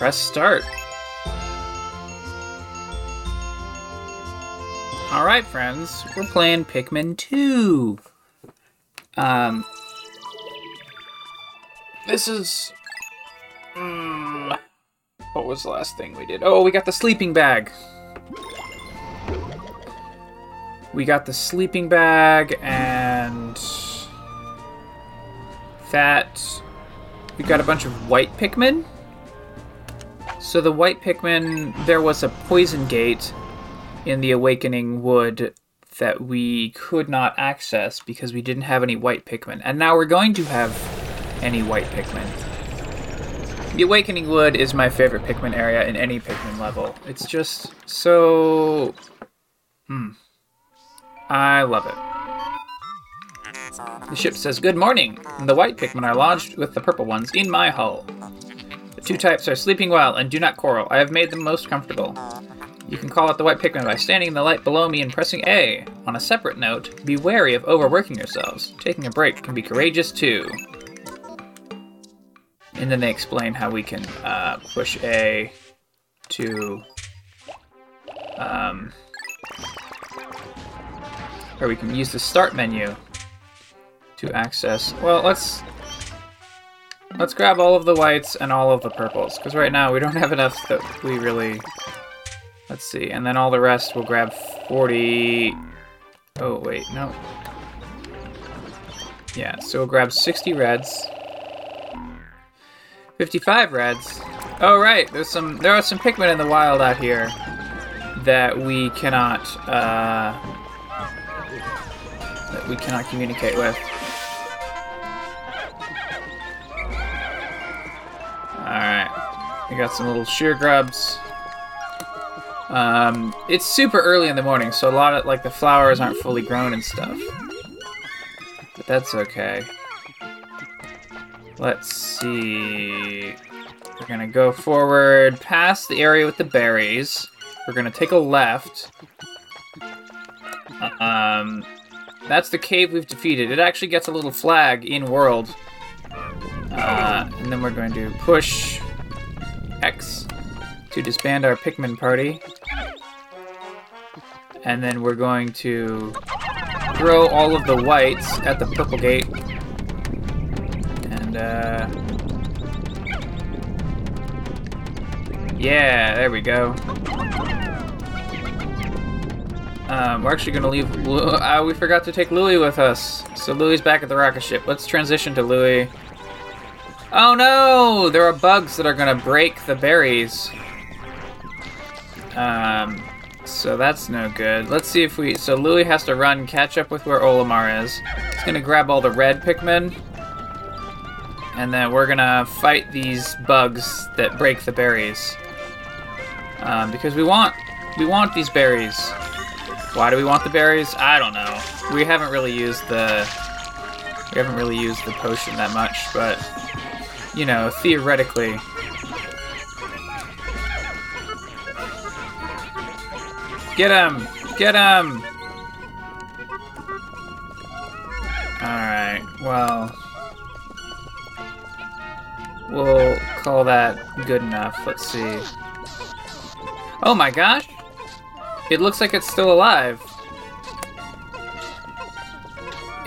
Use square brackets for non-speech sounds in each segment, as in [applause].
Press start. All right, friends, we're playing Pikmin 2. Um, this is. Mm, what was the last thing we did? Oh, we got the sleeping bag. We got the sleeping bag and that. We got a bunch of white Pikmin. So the white Pikmin, there was a poison gate in the Awakening Wood that we could not access because we didn't have any white Pikmin. And now we're going to have any white Pikmin. The Awakening Wood is my favorite Pikmin area in any Pikmin level. It's just so. Hmm. I love it. The ship says, Good morning! And The white Pikmin are lodged with the purple ones in my hull. Two types are sleeping well and do not quarrel. I have made them most comfortable. You can call out the white Pikmin by standing in the light below me and pressing A. On a separate note, be wary of overworking yourselves. Taking a break can be courageous too. And then they explain how we can uh, push A to. Um, or we can use the start menu to access. Well, let's let's grab all of the whites and all of the purples because right now we don't [laughs] have enough that we really. Let's see, and then all the rest we'll grab 40. Oh wait, no. Yeah, so we'll grab 60 reds. 55 reds. Oh right, there's some there are some Pikmin in the wild out here that we cannot uh, that we cannot communicate with. We got some little shear grubs. Um, it's super early in the morning, so a lot of like the flowers aren't fully grown and stuff. But that's okay. Let's see. We're gonna go forward past the area with the berries. We're gonna take a left. Um, that's the cave we've defeated. It actually gets a little flag in world. Uh, and then we're going to push X to disband our Pikmin party. And then we're going to throw all of the whites at the purple gate. And, uh. Yeah, there we go. Um, we're actually going to leave. Uh, we forgot to take Louie with us. So Louie's back at the rocket ship. Let's transition to Louie. Oh no! There are bugs that are to break the berries. Um, so that's no good. Let's see if we. So Louie has to run, catch up with where Olimar is. He's to grab all the red Pikmin. And then we're to fight these bugs that break the berries. Um, because we want we want these berries. Why do we want the berries? I don't know. We haven't really used the we haven't really used the potion that much, but you know, theoretically. Get him! Get him! Alright, well. We'll call that good enough. Let's see. Oh my gosh! It looks like it's still alive.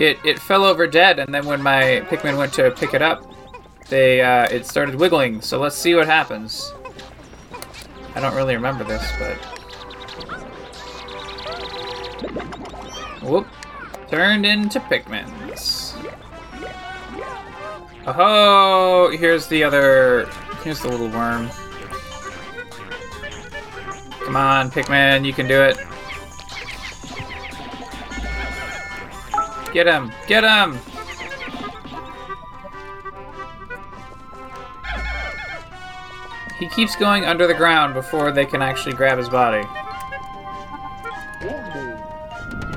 It it fell over dead, and then when my Pikmin went to pick it up, they uh, it started wiggling. So let's see what happens. I don't really remember this, but whoop, turned into Pikmins. Oh, here's the other. Here's the little worm. Come on, Pikmin, you can do it. Get him! Get him! He keeps going under the ground before they can actually grab his body.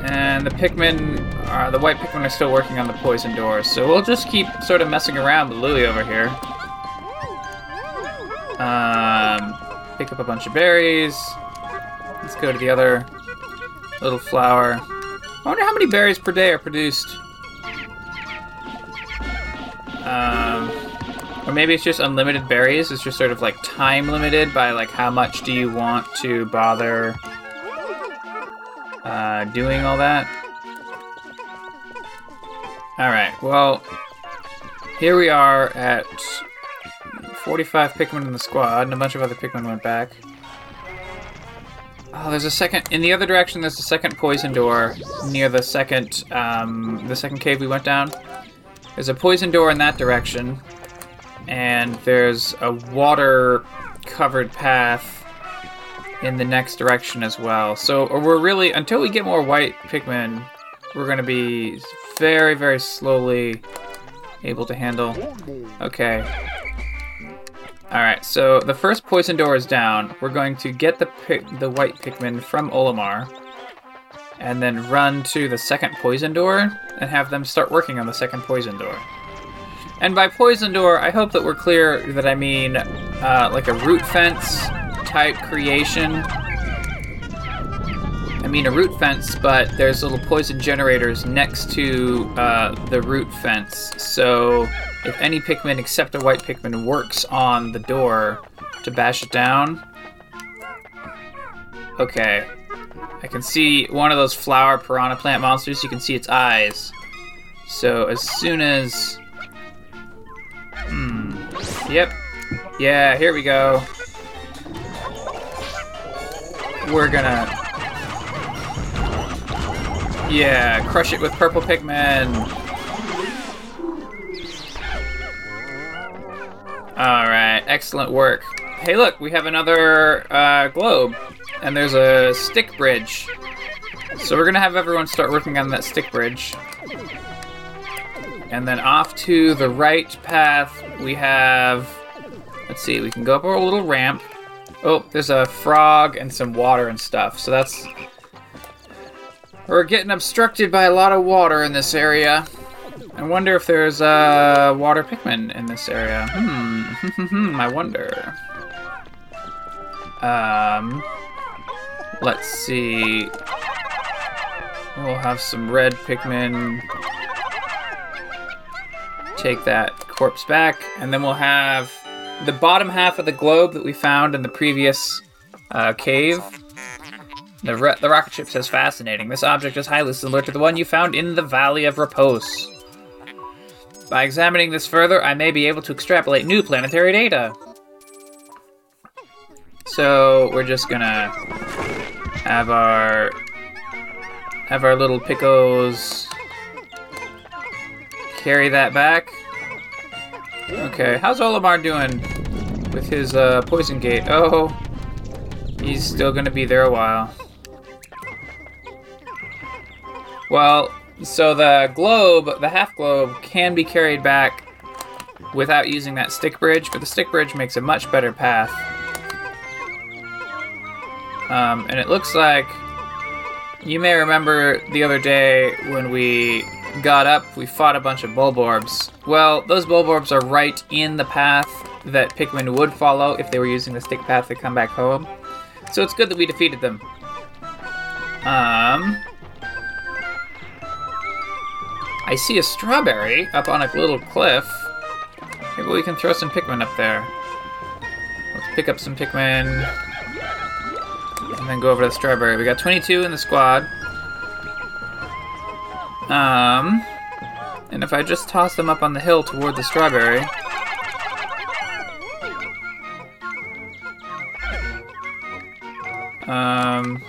And the Pikmin, uh, the white Pikmin are still working on the poison doors, so we'll just keep sort of messing around with Louie over here. Um, pick up a bunch of berries. Let's go to the other little flower. I wonder how many berries per day are produced. Um, Or maybe it's just unlimited berries. It's just sort of like time limited by like how much do you want to bother uh, doing all that. All right. Well, here we are at 45 Pikmin in the squad, and a bunch of other Pikmin went back. Oh, there's a second in the other direction. There's a second poison door near the second um, the second cave we went down. There's a poison door in that direction, and there's a water-covered path in the next direction as well. So uh, we're really until we get more white Pikmin, we're gonna be very, very slowly able to handle. Okay. Alright, so the first poison door is down. We're going to get the the white Pikmin from Olimar, and then run to the second poison door and have them start working on the second poison door. And by poison door, I hope that we're clear that I mean uh, like a root fence type creation. I mean a root fence, but there's little poison generators next to uh, the root fence. So if any Pikmin except a white Pikmin works on the door to bash it down. Okay. I can see one of those flower piranha plant monsters. You can see its eyes. So as soon as. Yep. Yeah, here we go. We're gonna. Yeah, crush it with purple Pikmin. Alright, excellent work. Hey, look, we have another uh, globe, and there's a stick bridge. So we're gonna have everyone start working on that stick bridge. And then off to the right path, we have. Let's see, we can go up a little ramp. Oh, there's a frog and some water and stuff, so that's. We're getting obstructed by a lot of water in this area. I wonder if there's a uh, water Pikmin in this area. Hmm, [laughs] I wonder. Um, let's see. We'll have some red Pikmin. Take that corpse back, and then we'll have the bottom half of the globe that we found in the previous uh, cave. The, the rocket ship says fascinating. This object is highly similar to the one you found in the Valley of Repose. By examining this further, I may be able to extrapolate new planetary data. So we're just gonna have our have our little picos carry that back. Okay, how's Olimar doing with his uh, poison gate? Oh, he's still gonna be there a while. Well, so the globe, the half globe, can be carried back without using that stick bridge, but the stick bridge makes a much better path. Um, and it looks like you may remember the other day when we got up, we fought a bunch of Bulborbs. Well, those Bulborbs are right in the path that Pikmin would follow if they were using the stick path to come back home. So it's good that we defeated them. Um, I see a strawberry up on a little cliff. Maybe we can throw some Pikmin up there. Let's pick up some Pikmin. And then go over to the strawberry. We got 22 in the squad. Um, and if I just toss them up on the hill toward the strawberry. Um,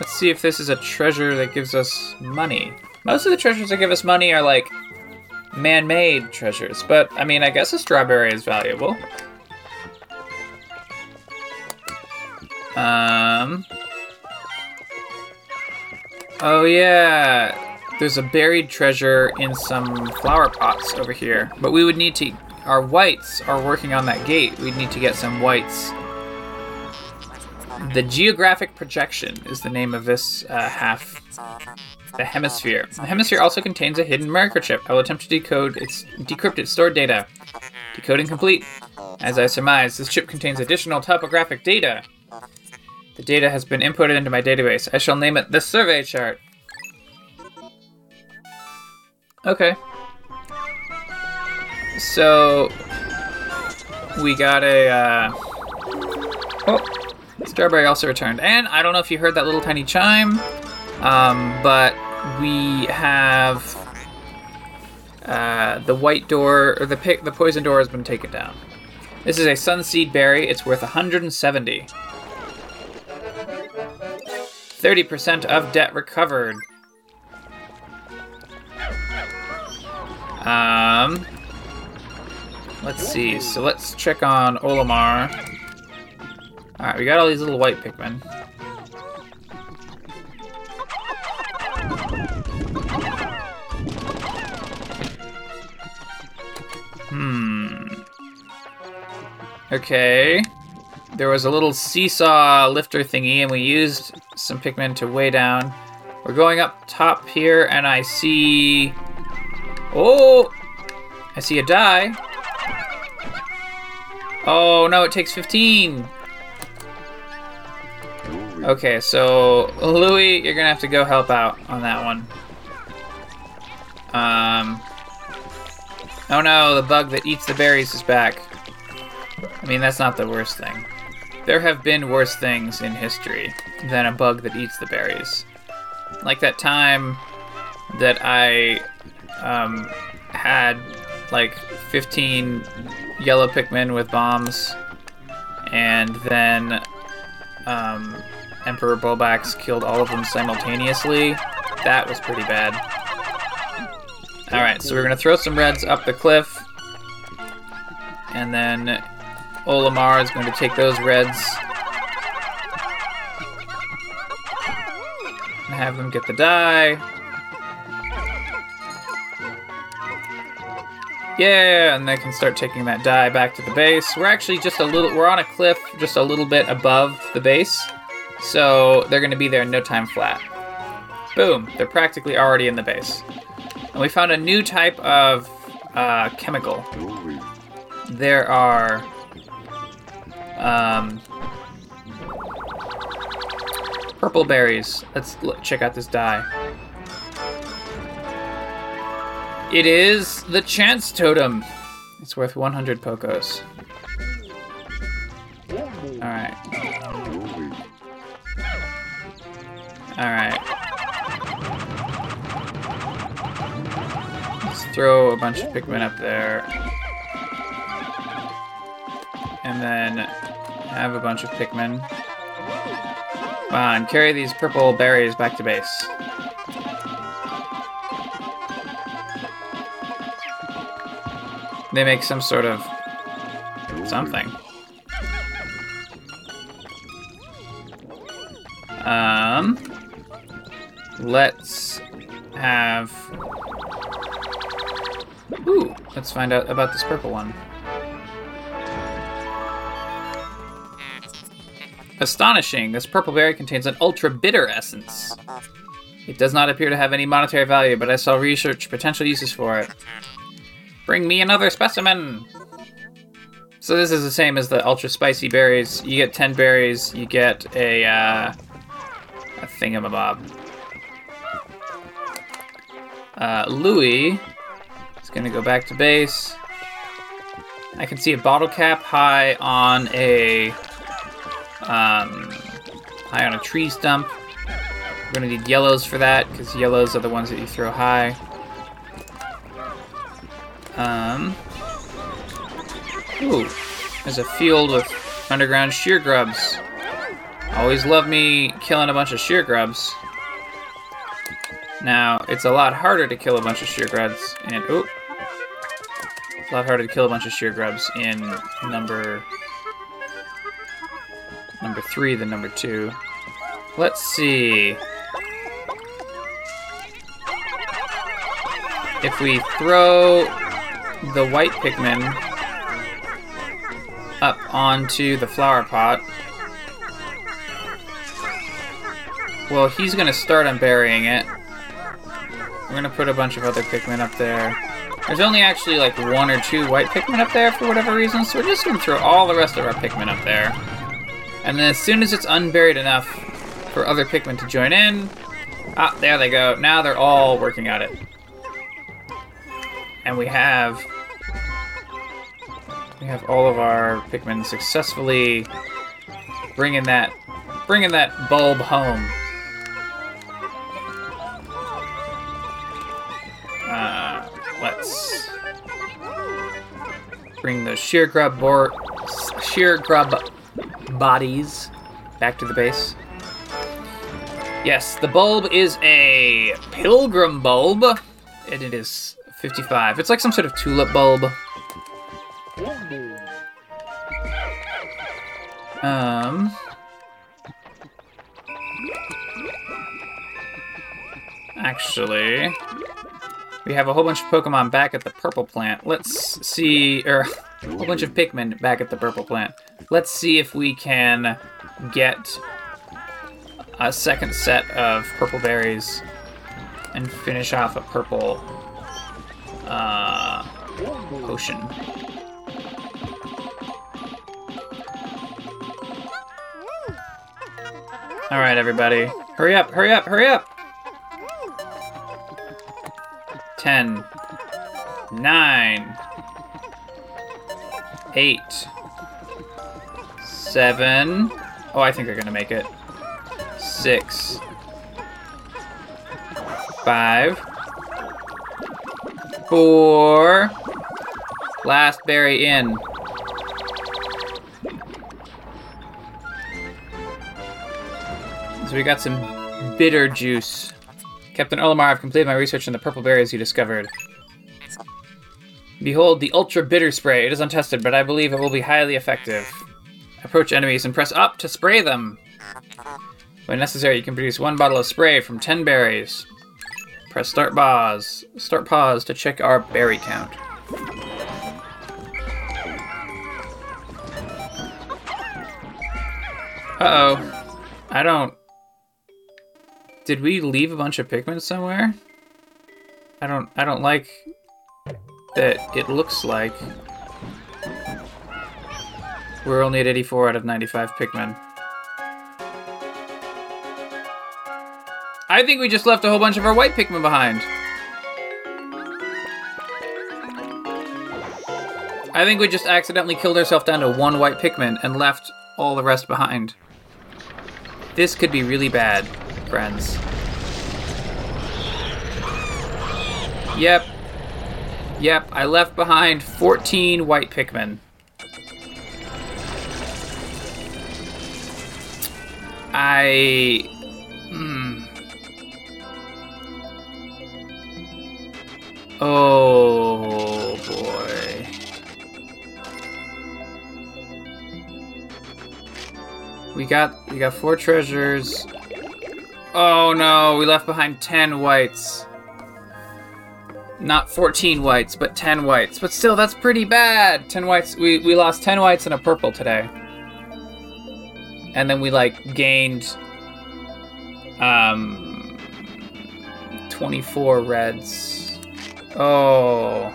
let's see if this is a treasure that gives us money. Most of the treasures that give us money are like man-made treasures, but I mean, I guess a strawberry is valuable. Um. Oh yeah, there's a buried treasure in some flower pots over here, but we would need to. Our whites are working on that gate. We'd need to get some whites. The geographic projection is the name of this uh, half the hemisphere. The hemisphere also contains a hidden microchip. I will attempt to decode its decrypt its stored data. Decoding complete. As I surmise, this chip contains additional topographic data. The data has been inputted into my database. I shall name it the survey chart. Okay. So, we got a. Uh... Oh, Strawberry also returned. And I don't know if you heard that little tiny chime, um, but we have. Uh, the white door, or the pick, the poison door has been taken down. This is a sunseed berry. It's worth 170. 30% of debt recovered. Um, let's see. So let's check on Olimar. Alright, we got all these little white Pikmin. Hmm. Okay. There was a little seesaw lifter thingy, and we used some Pikmin to weigh down. We're going up top here, and I see. Oh! I see a die. Oh no, it takes 15. Okay, so Louie, you're gonna have to go help out on that one. Um. Oh no, the bug that eats the berries is back. I mean, that's not the worst thing. There have been worse things in history than a bug that eats the berries. Like that time that I um, had like 15 yellow Pikmin with bombs, and then um, Emperor Bulblax killed all of them simultaneously. That was pretty bad. Alright, so we're gonna throw some reds up the cliff, and then Olimar is going to take those reds and have them get the die. Yeah, and they can start taking that die back to the base. We're actually just a little, we're on a cliff just a little bit above the base, so they're going to be there in no time flat. Boom, they're practically already in the base. And we found a new type of uh, chemical. There are um, purple berries. Let's check out this die. It is the Chance Totem. It's worth 100 Pokos. Alright. Alright. Let's throw a bunch of Pikmin up there. And then have a bunch of Pikmin. Come on, carry these purple berries back to base. They make some sort of something. Um, let's have. Ooh, let's find out about this purple one. Astonishing! This purple berry contains an ultra bitter essence. It does not appear to have any monetary value, but I saw research potential uses for it. Bring me another specimen! So this is the same as the ultra spicy berries. You get 10 berries, you get a, uh, a thingamabob. Uh, Louie is gonna go back to base. I can see a bottle cap high on a um, high on a tree stump. We're gonna need yellows for that because yellows are the ones that you throw high. Um, ooh, there's a field with underground shear grubs. Always love me killing a bunch of shear grubs. Now, it's a lot harder to kill a bunch of shear grubs in. Ooh. A lot harder to kill a bunch of shear grubs in number. Number three than number two. Let's see. If we throw the white Pikmin up onto the flower pot, well, he's gonna start unburying it. We're gonna put a bunch of other Pikmin up there. There's only actually like one or two white Pikmin up there for whatever reason, so we're just gonna throw all the rest of our Pikmin up there. And then as soon as it's unburied enough for other Pikmin to join in, ah, there they go. Now they're all working at it. And we have We have all of our Pikmin successfully bringing that bringing that bulb home. Uh, let's bring the shear grub bor- shear grub bodies back to the base. Yes, the bulb is a pilgrim bulb, and it is 55. It's like some sort of tulip bulb. Um. Actually, we have a whole bunch of Pokemon back at the purple plant. Let's see, or [laughs] a whole bunch of Pikmin back at the purple plant. Let's see if we can get a second set of purple berries and finish off a purple uh, potion. All right, everybody. Hurry up, hurry up, hurry up! 10, 9, 8, 7. Oh, I think they're to make it. 6, 5, 4. Last berry in. So we got some bitter juice. Captain Olimar, I've completed my research on the purple berries you discovered. Behold the ultra bitter spray. It is untested, but I believe it will be highly effective. Approach enemies and press up to spray them. When necessary, you can produce one bottle of spray from 10 berries. Press start pause. Start pause to check our berry count. Uh-oh. I don't... Did we leave a bunch of Pikmin somewhere? I don't I don't like that it looks like we're only at 84 out of 95 Pikmin. I think we just left a whole bunch of our white Pikmin behind. I think we just accidentally killed ourselves down to one white Pikmin and left all the rest behind. This could be really bad friends. Yep. Yep, I left behind 14 white Pikmin. I... Oh, boy. We got we got four treasures. Oh no, we left behind 10 whites. Not 14 whites, but 10 whites. But still, that's pretty bad. 10 whites. We, we lost 10 whites and a purple today. And then we, like, gained, um, 24 reds. Oh.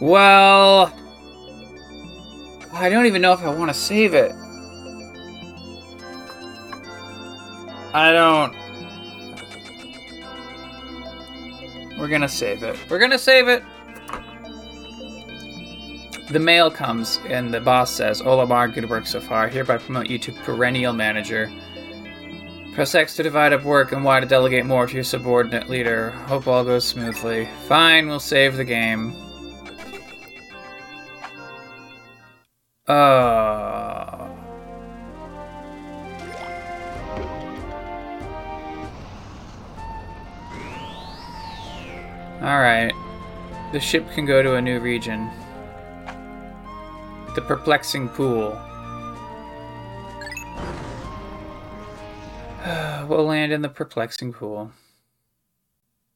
Well, I don't even know if I want to save it. I don't. We're gonna save it. We're gonna save it. The mail comes and the boss says, Olimar, good work so far. Hereby promote you to perennial manager. Press X to divide up work and Y to delegate more to your subordinate leader. Hope all goes smoothly. Fine, we'll save the game. Uh. Alright. The ship can go to a new region. The perplexing pool. We'll land in the perplexing pool.